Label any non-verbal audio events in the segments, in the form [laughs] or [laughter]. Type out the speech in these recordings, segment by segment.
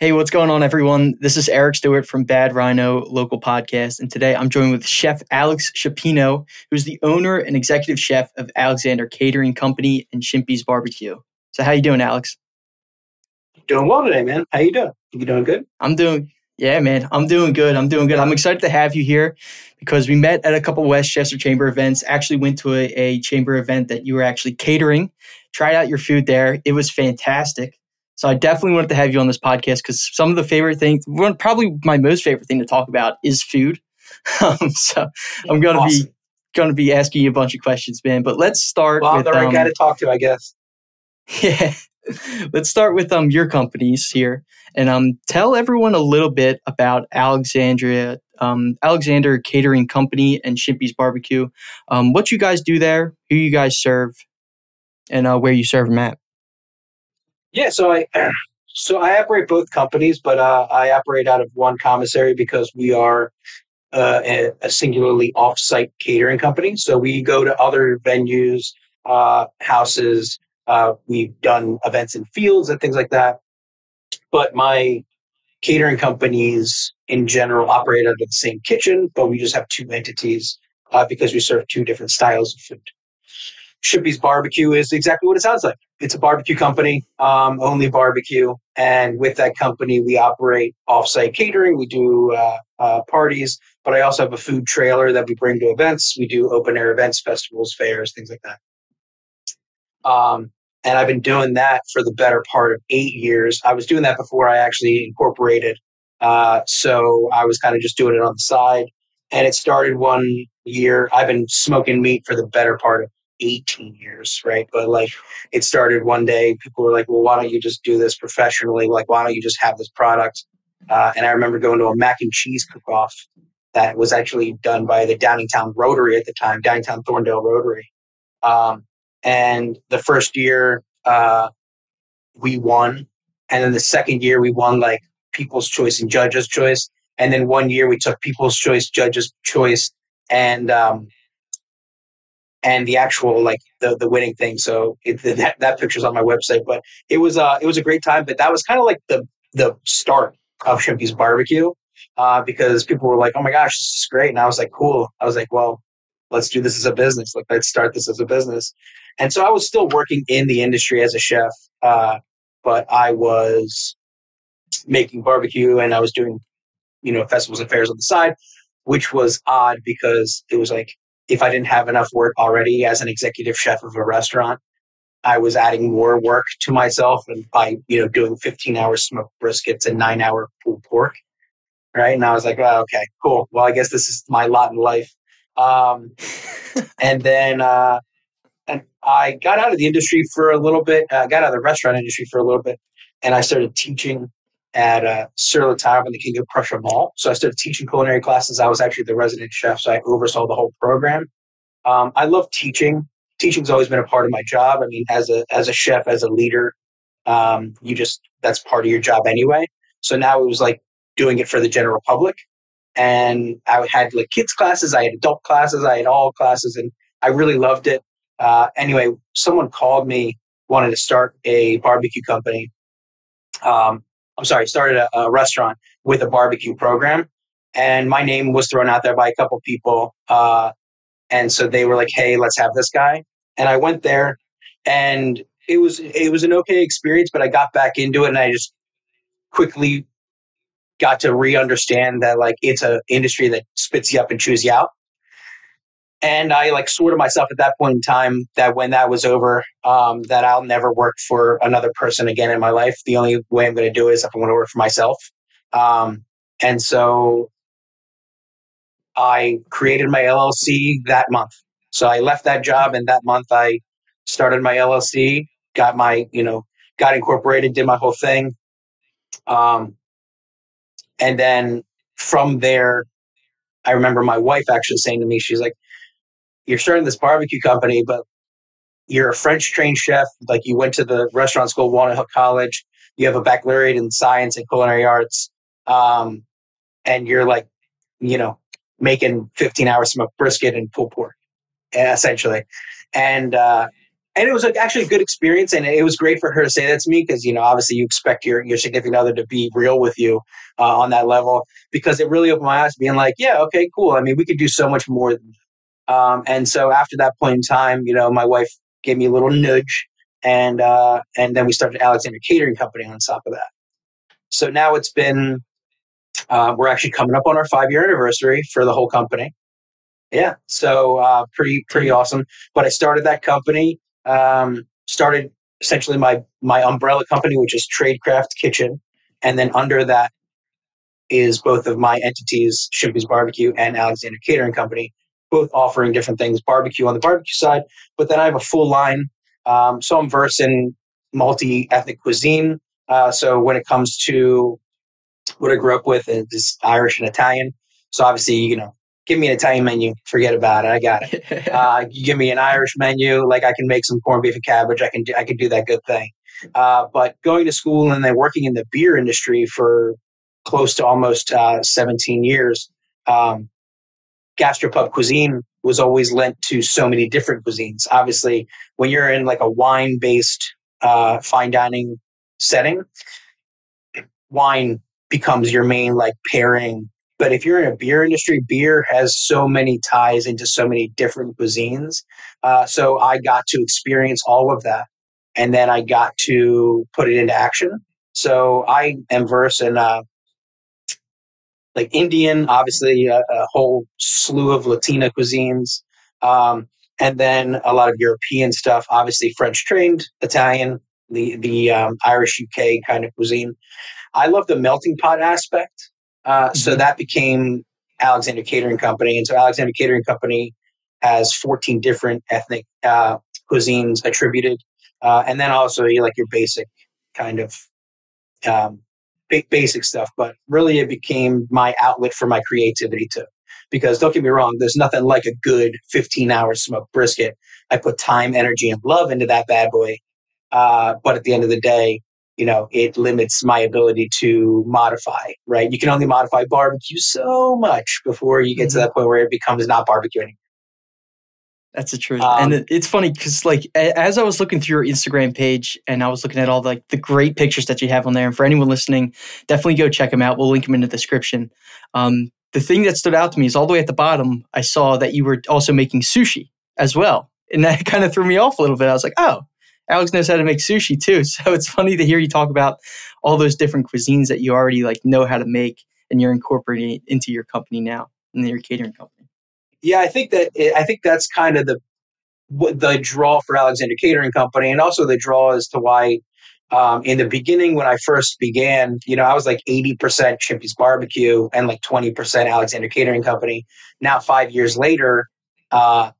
Hey, what's going on, everyone? This is Eric Stewart from Bad Rhino Local Podcast, and today I'm joined with Chef Alex Shimpeno, who's the owner and executive chef of Alexander Catering Company and Shimpy's Barbecue. So, how you doing, Alex? Doing well today, man. How you doing? You doing good? I'm doing, yeah, man. I'm doing good. I'm doing good. I'm excited to have you here because we met at a couple West Chester Chamber events. Actually, went to a, a chamber event that you were actually catering. Tried out your food there. It was fantastic. So I definitely wanted to have you on this podcast because some of the favorite things, one probably my most favorite thing to talk about is food. [laughs] Um, so I'm going to awesome. be going to be asking you a bunch of questions, man. But let's start. Well, with, the right um, guy to talk to, I guess. [laughs] Yeah. let's start with um your companies here and um tell everyone a little bit about Alexandria um Alexander Catering Company and Shimpy's Barbecue. Um, what you guys do there, who you guys serve, and uh, where you serve them at. Yeah, so I [clears throat] so I operate both companies, but uh, I operate out of one commissary because we are uh, a, a, singularly off-site catering company. So we go to other venues, uh, houses. Uh, we've done events in fields and things like that. But my catering companies in general operate out of the same kitchen, but we just have two entities uh, because we serve two different styles of food. Shimpy's Barbecue is exactly what it sounds like. It's a barbecue company, um, only barbecue. And with that company, we operate offsite catering. We do uh, uh, parties, but I also have a food trailer that we bring to events. We do open air events, festivals, fairs, things like that. Um, and I've been doing that for the better part of eight years. I was doing that before I actually incorporated. Uh, so I was kind of just doing it on the side. And it started one year. I've been smoking meat for the better part of 18 years, right? But like it started one day, people were like, well, why don't you just do this professionally? Like, why don't you just have this product? Uh, and I remember going to a mac and cheese cook off that was actually done by the Downingtown Rotary at the time, Downingtown Thorndale Rotary. Um, and the first year, uh, we won. And then the second year, we won like People's Choice and Judges' Choice. And then one year, we took People's Choice, Judges' Choice, and um, and the actual like the the winning thing. So it, that that picture's on my website. But it was uh it was a great time. But that was kind of like the the start of Shimpy's barbecue uh, because people were like, "Oh my gosh, this is great," and I was like, "Cool." I was like, "Well, let's do this as a business. Like let's start this as a business." And so I was still working in the industry as a chef, uh, but I was making barbecue and I was doing you know festivals and fairs on the side, which was odd because it was like if I didn't have enough work already as an executive chef of a restaurant, I was adding more work to myself and by, you know, doing 15 hour smoked briskets and nine hour pulled pork. Right. And I was like, oh, okay, cool. Well, I guess this is my lot in life. Um, [laughs] and then, uh, and I got out of the industry for a little bit. I uh, got out of the restaurant industry for a little bit, and I started teaching at uh, Sur La Table in the King of Prussia Mall. So I started teaching culinary classes. I was actually the resident chef, so I oversaw the whole program. Um, I love teaching. Teaching's always been a part of my job. I mean, as a as a chef, as a leader, um, you just that's part of your job anyway. So now it was like doing it for the general public, and I had like kids classes, I had adult classes, I had all classes, and I really loved it. Uh, anyway, someone called me, wanted to start a barbecue company. Um, I'm sorry, started a, a, restaurant with a barbecue program. And my name was thrown out there by a couple people. Uh, and so they were like, hey, let's have this guy. And I went there and it was it was an okay experience, but I got back into it and I just quickly got to re-understand that like it's a industry that spits you up and chews you out and I like swore to myself at that point in time that when that was over, um, that I'll never work for another person again in my life. The only way I'm going to do it is if I want to work for myself. Um, and so I created my LLC that month. So I left that job, and that month I started my LLC, got my, you know, got incorporated, did my whole thing. Um, and then from there, I remember my wife actually saying to me, she's like, you're starting this barbecue company, but you're a French trained chef. Like you went to the restaurant school, Walnut Hill College. You have a baccalaureate in science and culinary arts. Um, and you're like, you know, making 15 hours from a brisket and pulled pork, essentially. And, uh, and it was actually a good experience, and it was great for her to say that to me because you know obviously you expect your your significant other to be real with you uh, on that level because it really opened my eyes, being like, yeah, okay, cool. I mean, we could do so much more. Um, and so after that point in time, you know, my wife gave me a little nudge, and uh, and then we started Alexander Catering Company on top of that. So now it's been uh, we're actually coming up on our five year anniversary for the whole company. Yeah, so uh, pretty pretty awesome. But I started that company um, started essentially my my umbrella company, which is Tradecraft Kitchen, and then under that is both of my entities, Shimpy's Barbecue and Alexander Catering Company, both offering different things. Barbecue on the barbecue side, but then I have a full line. Um, so I'm versed in multi ethnic cuisine. Uh, so when it comes to what I grew up with is Irish and Italian. So obviously, you know, give me an Italian menu, forget about it. I got it. [laughs] uh, you give me an Irish menu, like I can make some corned beef and cabbage. I can do, I can do that good thing. Uh, but going to school and then working in the beer industry for close to almost uh, 17 years, um, gastropub cuisine was always lent to so many different cuisines. Obviously, when you're in like a wine based uh, fine dining setting, wine becomes your main like pairing but if you're in a beer industry, beer has so many ties into so many different cuisines. Uh, so I got to experience all of that. And then I got to put it into action. So I am versed in uh, like Indian, obviously a, a, whole slew of Latina cuisines. Um, and then a lot of European stuff, obviously French trained, Italian, the, the um, Irish UK kind of cuisine. I love the melting pot aspect. Uh, so mm-hmm. that became Alexander Catering Company. And so Alexander Catering Company has 14 different ethnic uh, cuisines attributed. Uh, and then also you like your basic kind of um, basic stuff. But really, it became my outlet for my creativity too. Because don't get me wrong, there's nothing like a good 15 hour smoked brisket. I put time, energy, and love into that bad boy. Uh, but at the end of the day, you know, it limits my ability to modify, right? You can only modify barbecue so much before you get mm-hmm. to that point where it becomes not barbecue anymore. That's the truth. Um, and it's funny because, like, as I was looking through your Instagram page and I was looking at all the, like the great pictures that you have on there, and for anyone listening, definitely go check them out. We'll link them in the description. Um, the thing that stood out to me is all the way at the bottom, I saw that you were also making sushi as well. And that [laughs] kind of threw me off a little bit. I was like, oh, Alex knows how to make sushi too. [laughs] So it's funny to hear you talk about all those different cuisines that you already like know how to make and you're incorporating into your company now in your catering company. Yeah, I think that I think that's kind of the the draw for Alexander Catering Company, and also the draw as to why um, in the beginning when I first began, you know, I was like eighty percent Shimpy's Barbecue and like twenty percent Alexander Catering Company. Now, five years later, uh,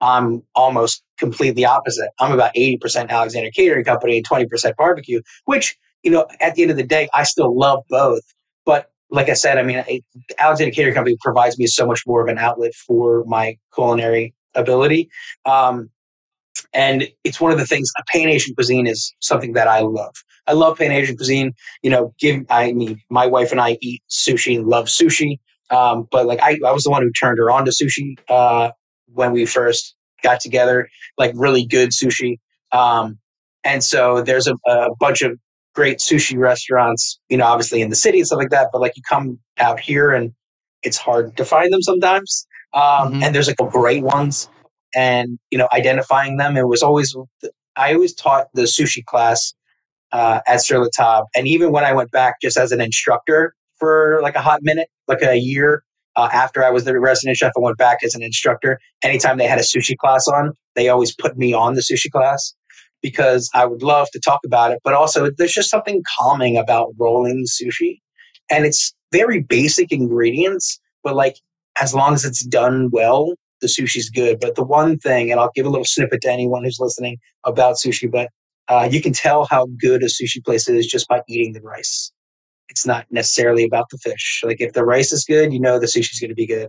I'm almost completely opposite. I'm about 80% Alexander Catering Company and 20% barbecue, which, you know, at the end of the day, I still love both. But like I said, I mean, Alexander Catering Company provides me so much more of an outlet for my culinary ability. Um, and it's one of the things, A Pan Asian cuisine is something that I love. I love Pan Asian cuisine. You know, give, I mean, my wife and I eat sushi love sushi. Um, but like I, I was the one who turned her on to sushi. Uh, when we first got together, like really good sushi. Um, and so there's a, a, bunch of great sushi restaurants, you know, obviously in the city and stuff like that. But like you come out here and it's hard to find them sometimes. Um, mm-hmm. And there's like great ones, and you know, identifying them. It was always I always taught the sushi class uh, at Sur La Table, and even when I went back just as an instructor for like a hot minute, like a year, uh, after I was the resident chef, I went back as an instructor. Anytime they had a sushi class on, they always put me on the sushi class because I would love to talk about it. But also, there's just something calming about rolling sushi. And it's very basic ingredients, but like as long as it's done well, the sushi's good. But the one thing, and I'll give a little snippet to anyone who's listening about sushi, but uh, you can tell how good a sushi place is just by eating the rice it's not necessarily about the fish. Like if the rice is good, you know the sushi's going to be good.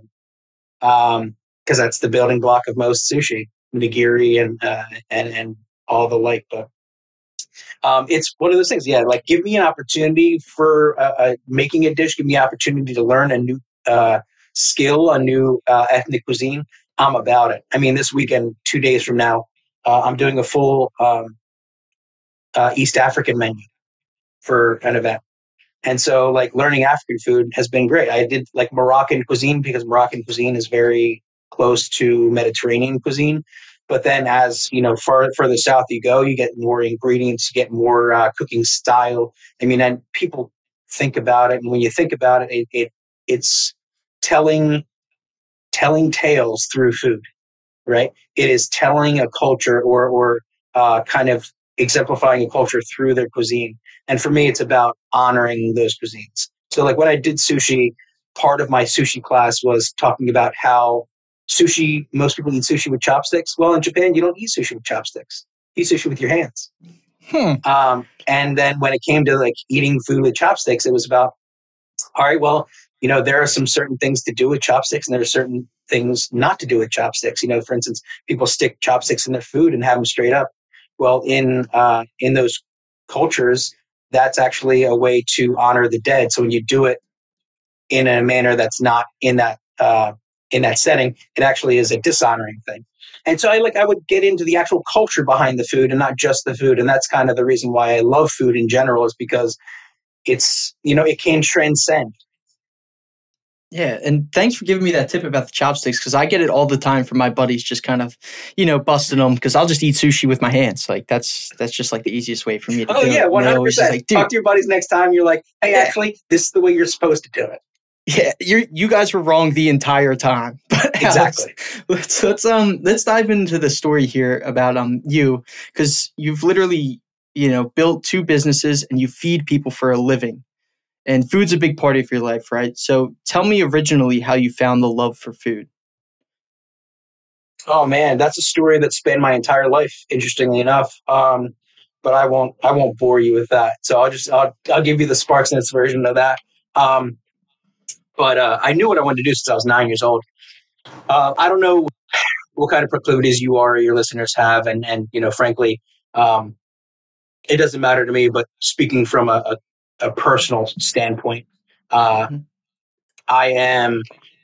Um, because that's the building block of most sushi, nigiri and uh, and and all the like. But um, it's one of those things. Yeah, like give me an opportunity for uh, uh, making a dish. Give me an opportunity to learn a new uh, skill, a new uh, ethnic cuisine. I'm about it. I mean, this weekend, two days from now, uh, I'm doing a full um, uh, East African menu for an event. And so, like, learning African food has been great. I did like Moroccan cuisine because Moroccan cuisine is very close to Mediterranean cuisine. But then, as you know, far further south you go, you get more ingredients, you get more uh, cooking style. I mean, and people think about it, and when you think about it, it, it it's telling telling tales through food, right? It is telling a culture or or uh, kind of exemplifying a culture through their cuisine. And for me, it's about honoring those cuisines. So, like when I did sushi, part of my sushi class was talking about how sushi, most people eat sushi with chopsticks. Well, in Japan, you don't eat sushi with chopsticks. You eat sushi with your hands. Hmm. Um, and then when it came to like eating food with chopsticks, it was about, all right, well, you know, there are some certain things to do with chopsticks and there are certain things not to do with chopsticks. You know, for instance, people stick chopsticks in their food and have them straight up. Well, in uh, in those cultures, that's actually a way to honor the dead. So when you do it in a manner that's not in that uh, in that setting, it actually is a dishonoring thing. And so I like I would get into the actual culture behind the food and not just the food. And that's kind of the reason why I love food in general is because it's you know it can transcend. Yeah, and thanks for giving me that tip about the chopsticks because I get it all the time from my buddies, just kind of, you know, busting them because I'll just eat sushi with my hands. Like that's that's just like the easiest way for me to do. oh, do yeah, one hundred percent. Talk to your buddies next time. You're like, hey, yeah. actually, this is the way you're supposed to do it. Yeah, you you guys were wrong the entire time. [laughs] But exactly. let's let's um let's dive into the story here about um you because you've literally you know built two businesses and you feed people for a living and food's a big part of your life, right? So tell me originally how you found the love for food. Oh man, that's a story that spanned my entire life. Interestingly enough, um, but I won't. I won't bore you with that. So I'll just. I'll, I'll give you the SparkNotes version of that. Um, but uh, I knew what I wanted to do since I was nine years old. Uh, I don't know what kind of proclivities you are or your listeners have, and and you know, frankly, um, it doesn't matter to me. But speaking from a, a a personal standpoint. Uh, mm-hmm. I am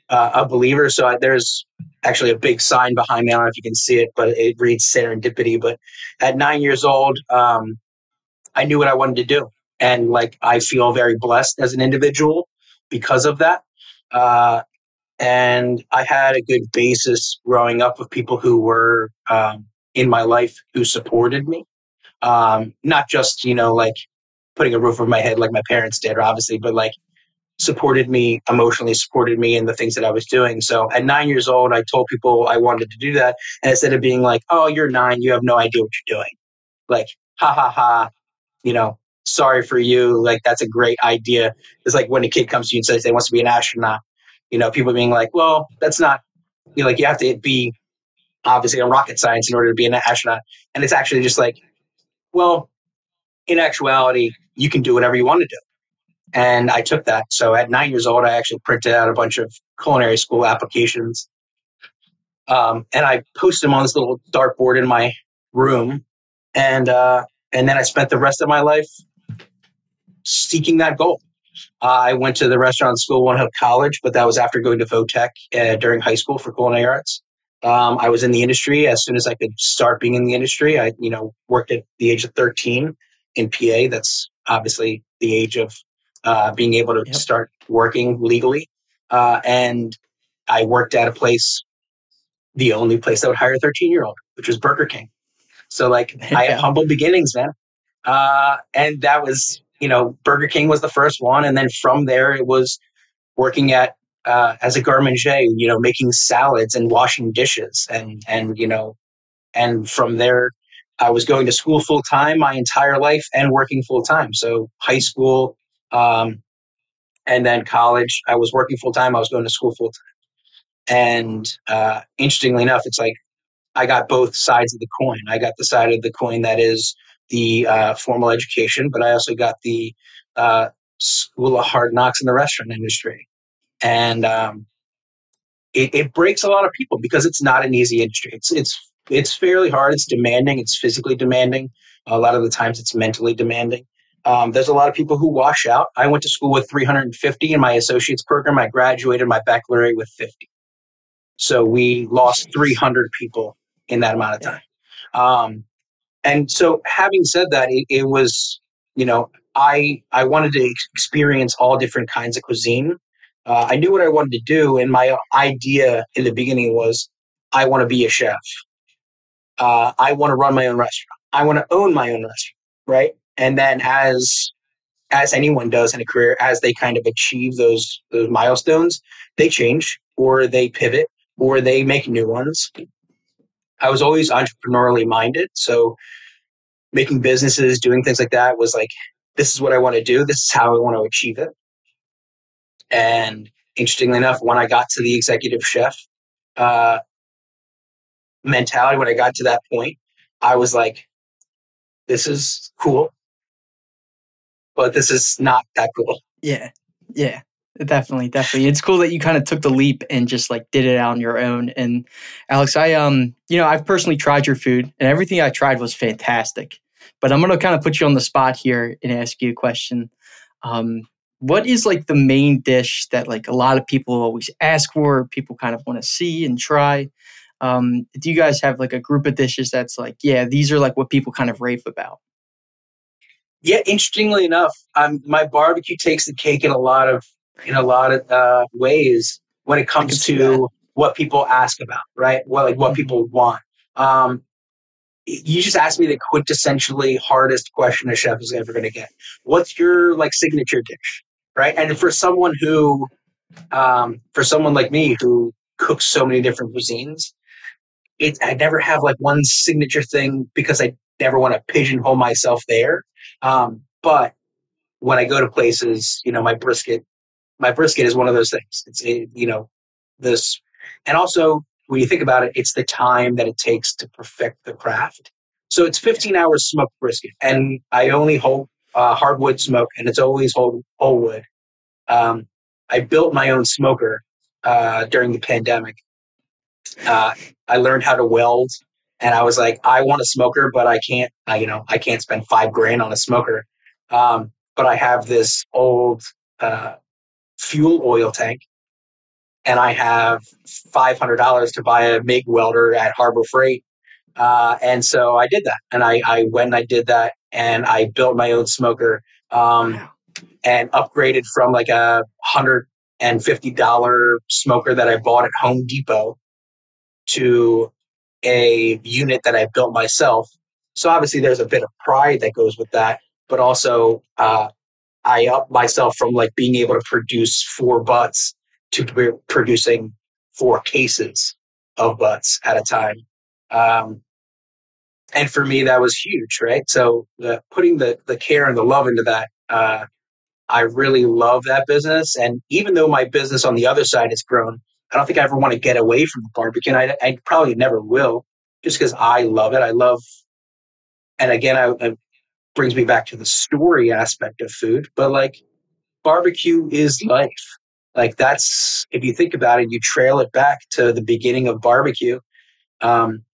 uh, a believer, so I, there's actually a big sign behind me. I don't know if you can see it, but it reads serendipity. But at nine years old, um, I knew what I wanted to do, and like I feel very blessed as an individual because of that. Uh, and I had a good basis growing up with people who were um, in my life who supported me. Um, not just you know like putting a roof over my head like my parents did, obviously, but like supported me emotionally, supported me in the things that I was doing. So at nine years old, I told people I wanted to do that. And instead of being like, oh, you're nine, you have no idea what you're doing, like, ha ha ha, you know, sorry for you. Like, that's a great idea. It's like when a kid comes to you and says they wants to be an astronaut, you know, people being like, well, that's not, you know, like, you have to be obviously in rocket science in order to be an astronaut. And it's actually just like, well, in actuality, you can do whatever you want to do. And I took that. So at nine years old, I actually printed out a bunch of culinary school applications. Um, and I posted them on this little dartboard in my room. And, uh, and then I spent the rest of my life seeking that goal. Uh, I went to the restaurant school, Walnut Hill College, but that was after going to Votech uh, during high school for culinary arts. Um, I was in the industry as soon as I could start being in the industry. I, you know, worked at the age of 13 in PA. That's obviously the age of uh, being able to yep. start working legally. Uh, and I worked at a place, the only place that would hire a 13 year old, which was Burger King. So, like. I had humble beginnings, man. Uh, and that was, you know, Burger King was the first one. And then from there, it was working at, uh, as a garde manger, you know, making salads and washing dishes. And, and, you know, and from there, I was going to school full time my entire life and working full time. So high school, um, and then college, I was working full time. I was going to school full time. And uh, interestingly enough, it's like I got both sides of the coin. I got the side of the coin that is the uh, formal education, but I also got the uh, school of hard knocks in the restaurant industry. And um, it, it breaks a lot of people because it's not an easy industry. It's it's it's fairly hard. It's demanding. It's physically demanding. A lot of the times, it's mentally demanding. Um, there's a lot of people who wash out. I went to school with 350 in my associate's program. I graduated my baccalaureate with 50. So we lost 300 people in that amount of time. Um, and so, having said that, it, it was you know I I wanted to experience all different kinds of cuisine. Uh, I knew what I wanted to do, and my idea in the beginning was I want to be a chef. Uh, I want to run my own restaurant. I want to own my own restaurant, right? And then as as anyone does in a career, as they kind of achieve those those milestones, they change or they pivot or they make new ones. I was always entrepreneurially minded, so making businesses, doing things like that was like, this is what I want to do. This is how I want to achieve it. And interestingly enough, when I got to the executive chef uh, mentality, when I got to that point, I was like, this is cool, but this is not that cool. Yeah. Yeah. Definitely, definitely. It's cool that you kind of took the leap and just like did it on your own. And Alex, I um, you know, I've personally tried your food and everything I tried was fantastic. But I'm gonna kind of put you on the spot here and ask you a question. Um, what is like the main dish that like a lot of people always ask for, people kind of want to see and try? Um, do you guys have like a group of dishes that's like, yeah, these are like what people kind of rave about? Yeah, interestingly enough, um, my barbecue takes the cake in a lot of in a lot of uh, ways when it comes to what people ask about, right? What like what mm-hmm. people want. Um, you just asked me the quintessentially hardest question a chef is ever going to get. What's your like signature dish, right? And for someone who, um, for someone like me who cooks so many different cuisines, it I never have like one signature thing because I never want to pigeonhole myself there. Um, but when I go to places, you know, my brisket my brisket is one of those things. It's you know this, and also when you think about it, it's the time that it takes to perfect the craft. So it's 15 hours smoked brisket, and I only hold uh, hardwood smoke, and it's always whole whole wood. Um, I built my own smoker uh, during the pandemic. Uh, I learned how to weld, and I was like, I want a smoker, but I can't. I, you know, I can't spend five grand on a smoker. Um, but I have this old uh, fuel oil tank and I have $500 to buy a MIG welder at Harbor Freight. Uh, and so I did that. And I, I went and I did that and I built my own smoker um, and upgraded from like a $150 smoker that I bought at Home Depot to a unit that I built myself. So obviously there's a bit of pride that goes with that, but also uh, I up myself from like being able to produce four butts to producing four cases of butts at a time. Um, and for me, that was huge, right? So the, putting the, the care and the love into that, uh, I really love that business. And even though my business on the other side has grown, I don't think I ever want to get away from the barbecue. I, I probably never will just because I love it. I love, and again, I brings me back to the story aspect of food, but like barbecue is life. Like that's if you think about it, you trail it back to the beginning of barbecue. Um,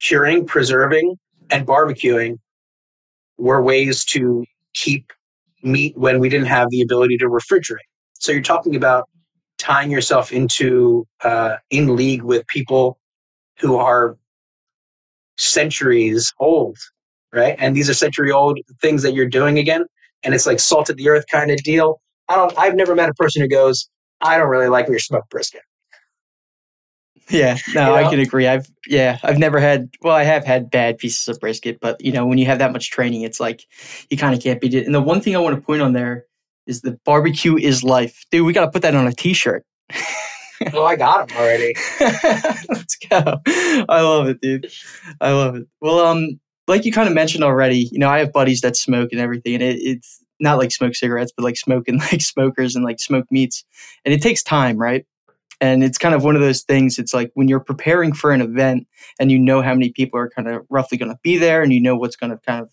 curing, preserving, and barbecuing were ways to keep meat when we didn't have the ability to refrigerate. So you're talking about tying yourself into uh, in league with people who are centuries old right? And these are century old things that you're doing again, and it's like salt of the earth kind of deal. I don't. I've never met a person who goes, "I don't really like your smoked brisket." Yeah, no, you know? I can agree. I've yeah, I've never had. Well, I have had bad pieces of brisket, but you know, when you have that much training, it's like you kind of can't beat it. And the one thing I want to point on there is the barbecue is life, dude. We got to put that on a T-shirt. well, [laughs] I got them already. [laughs] Let's go. I love it, dude. I love it. Well, um, like you kind of mentioned already, you know, I have buddies that smoke and everything, and it, it's not like smoke cigarettes, but like smoking [laughs] like smokers and like smoked meats. And it takes time, right? And it's kind of one of those things. It's like when you're preparing for an event and you know how many people are kind of roughly going to be there and you know what's going to kind of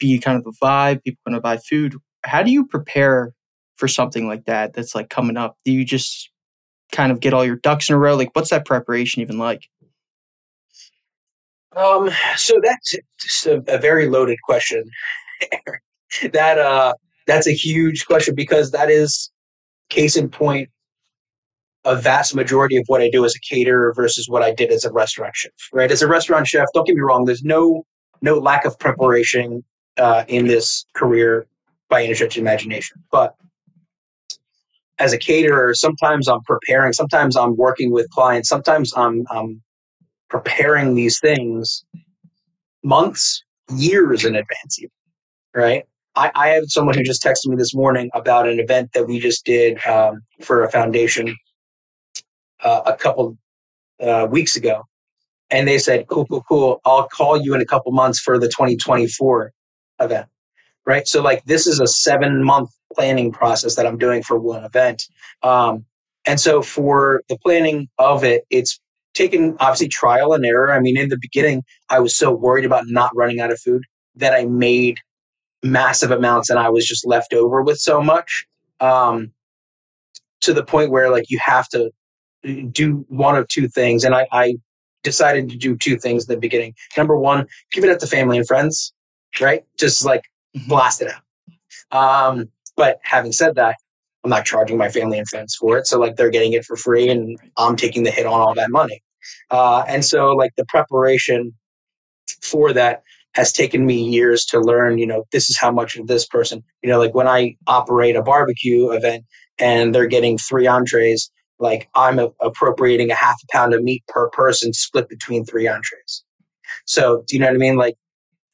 be kind of the vibe, people going to buy food. How do you prepare for something like that that's like coming up? Do you just kind of get all your ducks in a row? Like, what's that preparation even like? Um, so that's just a, a very loaded question. [laughs] that uh, that's a huge question because that is case in point a vast majority of what I do as a caterer versus what I did as a restaurant chef. Right, as a restaurant chef, don't get me wrong. There's no no lack of preparation uh, in this career by any stretch of imagination, but as a caterer, sometimes I'm preparing, sometimes I'm working with clients, sometimes I'm, I'm preparing these things months, years in advance, even, right? I, I have someone who just texted me this morning about an event that we just did um, for a foundation uh, a couple uh, weeks ago. And they said, cool, cool, cool. I'll call you in a couple months for the 2024 event. Right. So, like, this is a seven month planning process that I'm doing for one event. Um, and so, for the planning of it, it's taken obviously trial and error. I mean, in the beginning, I was so worried about not running out of food that I made massive amounts and I was just left over with so much um, to the point where like you have to do one of two things. And I, I decided to do two things in the beginning. Number one, give it up to family and friends, right? Just like mm-hmm. blast it out. Um, but having said that, I'm not charging my family and friends for it. So like they're getting it for free and I'm taking the hit on all that money. Uh, and so like the preparation for that has taken me years to learn, you know, this is how much of this person, you know, like when I operate a barbecue event and they're getting three entrees, like I'm a- appropriating a half a pound of meat per person split between three entrees. So, do you know what I mean? Like,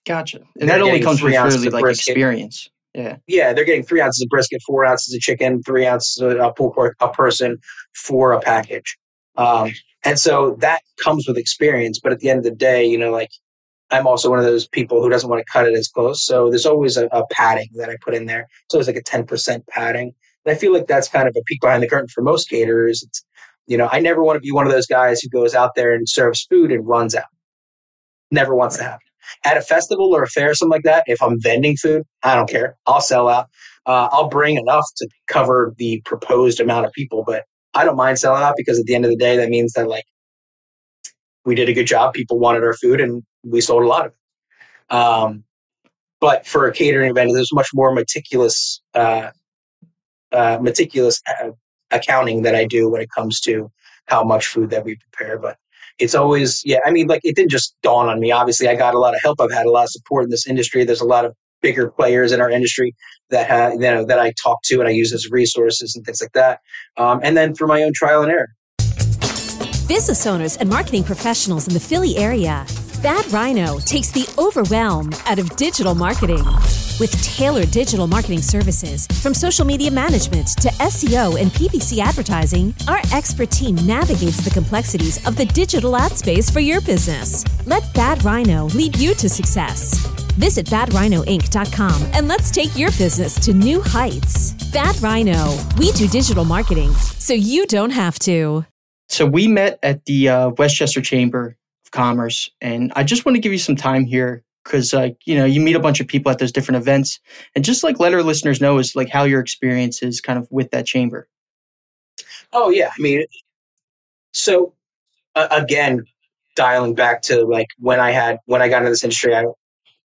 gotcha. And that only comes from really like brisket. experience. Yeah. Yeah, they're getting three ounces of brisket, four ounces of chicken, three ounces of pulled pork a person for a package. Um, and so that comes with experience. But at the end of the day, you know, like I'm also one of those people who doesn't want to cut it as close. So there's always a, a padding that I put in there. It's always like a 10% padding. And I feel like that's kind of a peek behind the curtain for most caterers. It's, you know, I never want to be one of those guys who goes out there and serves food and runs out. Never wants to happen. At a festival or a fair, or something like that, if I'm vending food, I don't care. I'll sell out. Uh, I'll bring enough to cover the proposed amount of people, but I don't mind selling out because at the end of the day, that means that like we did a good job. People wanted our food and we sold a lot of it. Um, but for a catering event, there's much more meticulous, uh, uh, meticulous uh, accounting that I do when it comes to how much food that we prepare. But it's always, yeah, I mean, like it didn't just dawn on me. Obviously, I got a lot of help. I've had a lot of support in this industry. There's a lot of bigger players in our industry that have, you know, that I talk to and I use as resources and things like that. Um, and then through my own trial and error. Business owners and marketing professionals in the Philly area Bad Rhino takes the overwhelm out of digital marketing. With tailored digital marketing services, from social media management to SEO and PPC advertising, our expert team navigates the complexities of the digital ad space for your business. Let Bad Rhino lead you to success. Visit badrhinoinc.com and let's take your business to new heights. Bad Rhino, we do digital marketing so you don't have to. So we met at the uh, West Chester Chamber of commerce. And I just want to give you some time here because uh, you know you meet a bunch of people at those different events, and just like let our listeners know is like how your experience is kind of with that chamber. Oh yeah, I mean, so uh, again, dialing back to like when I had when I got into this industry, I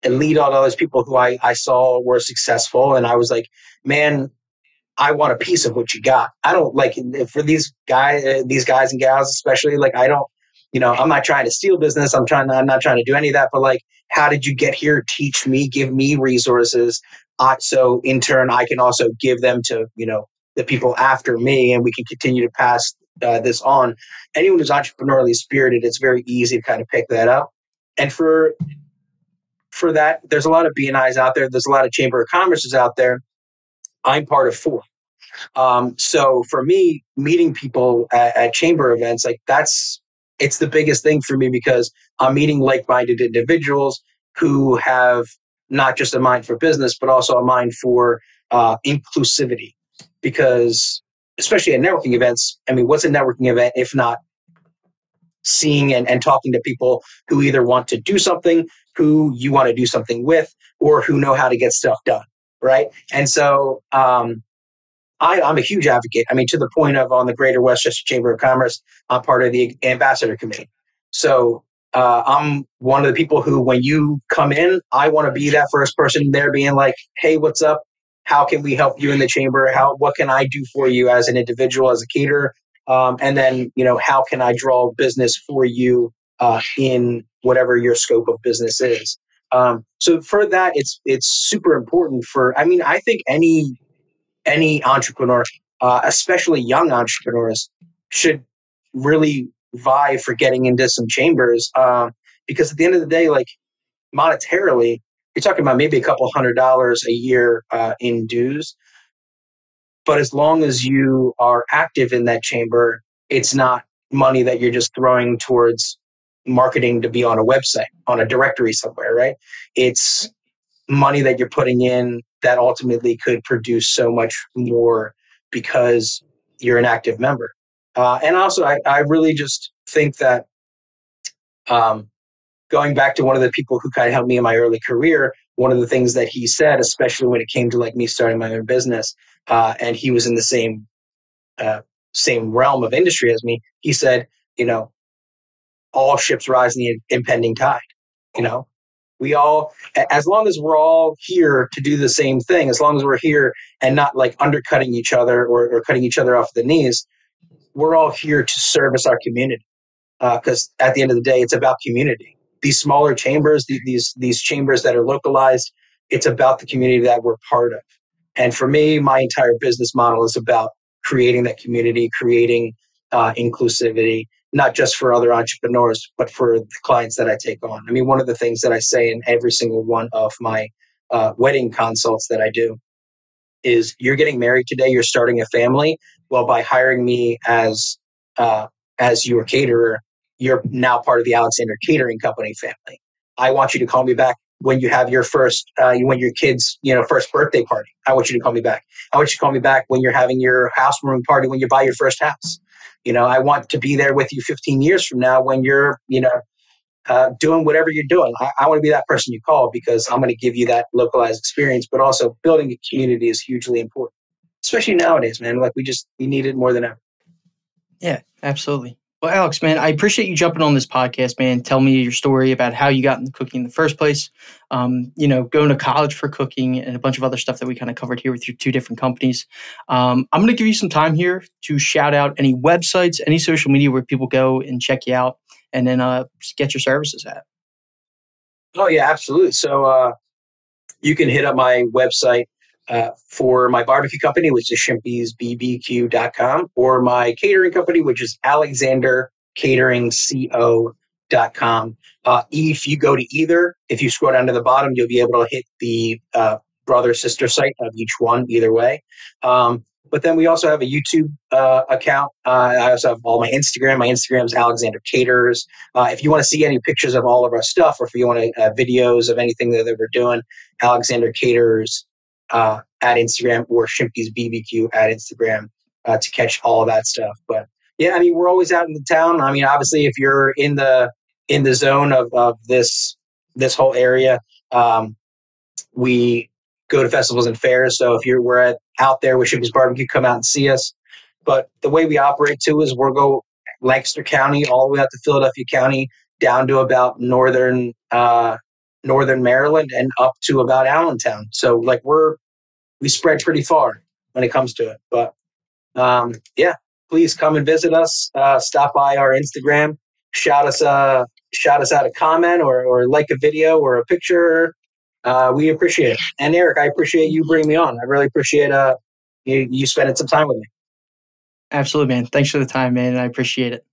and lead on all those people who I, I saw were successful, and I was like, man, I want a piece of what you got. I don't like for these guys, uh, these guys and gals especially. Like I don't you know, I'm not trying to steal business. I'm trying to, I'm not trying to do any of that, but like, how did you get here? Teach me, give me resources. Uh, so in turn, I can also give them to, you know, the people after me and we can continue to pass uh, this on. Anyone who's entrepreneurially spirited, it's very easy to kind of pick that up. And for, for that, there's a lot of BNIs out there. There's a lot of chamber of commerces out there. I'm part of four. Um, so for me, meeting people at, at chamber events, like that's it's the biggest thing for me because I'm meeting like minded individuals who have not just a mind for business, but also a mind for uh, inclusivity. Because, especially at networking events, I mean, what's a networking event if not seeing and, and talking to people who either want to do something, who you want to do something with, or who know how to get stuff done? Right. And so, um, I, am a huge advocate. I mean, to the point of on the Greater West Chester Chamber of Commerce, I'm part of the ambassador committee. So uh, I'm one of the people who, when you come in, I want to be that first person there, being like, "Hey, what's up? How can we help you in the chamber? How what can I do for you as an individual, as a caterer, Um, and then, you know, how can I draw business for you uh, in whatever your scope of business is? Um, so for that, it's it's super important for. I mean, I think any any entrepreneur, uh, especially young entrepreneurs, should really vie for getting into some chambers um, because at the end of the day, like monetarily, you're talking about maybe a couple hundred dollars a year uh, in dues. But as long as you are active in that chamber, it's not money that you're just throwing towards marketing to be on a website, on a directory somewhere, right? It's money that you're putting in that ultimately could produce so much more because you're an active member. Uh, and also, I, I really just think that um, going back to one of the people who kind of helped me in my early career, one of the things that he said, especially when it came to like me starting my own business, uh, and he was in the same uh, same realm of industry as me, he said, you know, all ships rise in the impending tide. You know, we all, as long as we're all here to do the same thing, as long as we're here and not like undercutting each other or, or cutting each other off the knees, we're all here to service our community. Because uh, at the end of the day, it's about community. These smaller chambers, these these chambers that are localized, it's about the community that we're part of. And for me, my entire business model is about creating that community, creating uh, inclusivity, not just for other entrepreneurs, but for the clients that I take on. I mean, one of the things that I say in every single one of my uh, wedding consults that I do is you're getting married today, you're starting a family. Well, by hiring me as uh, as your caterer, you're now part of the Alexander Catering Company family. I want you to call me back when you have your first uh, when your kids you know first birthday party. I want you to call me back. I want you to call me back when you're having your housewarming party when you buy your first house. You know, I want to be there with you 15 years from now when you're, you know, uh, doing whatever you're doing. I, I want to be that person you call because I'm going to give you that localized experience, but also building a community is hugely important, especially nowadays, man. Like we just, we need it more than ever. Yeah, absolutely. Well, Alex, man, I appreciate you jumping on this podcast, man. Tell me your story about how you got into cooking in the first place. Um, you know, going to college for cooking and a bunch of other stuff that we kind of covered here with your two different companies. Um, I'm going to give you some time here to shout out any websites, any social media where people go and check you out, and then uh, get your services at. Oh yeah, absolutely. So uh, you can hit up my website uh, for my barbecue company, which is shimpysbbq.com, or my catering company, which is alexandercateringco.com. Uh, if you go to either, if you scroll down to the bottom, you'll be able to hit the uh, brother sister site of each one, either way. Um, but then we also have a YouTube uh, account. Uh, I also have all my Instagram. My Instagram is Alexander Caterers. Uh, if you want to see any pictures of all of our stuff, or if you want to, uh, videos of anything that, that we're doing, Alexander Caterers uh, at Instagram or Shimpy's BBQ at Instagram uh, to catch all of that stuff. But yeah, I mean, we're always out in the town. I mean, obviously, if you're in the in the zone of, of this this whole area, um, we go to festivals and fairs. So if you're we're at, out there with Shimpy's Barbecue, come out and see us. But the way we operate too is we'll go Lancaster County all the way out to Philadelphia County, down to about northern uh, northern Maryland and up to about Allentown. So like we're we spread pretty far when it comes to it. But um, yeah, please come and visit us. Uh, stop by our Instagram, shout us uh, shout us out a comment or or like a video or a picture. Uh, we appreciate it. And Eric, I appreciate you bringing me on. I really appreciate uh you, you spending some time with me. Absolutely, man. Thanks for the time, man. I appreciate it.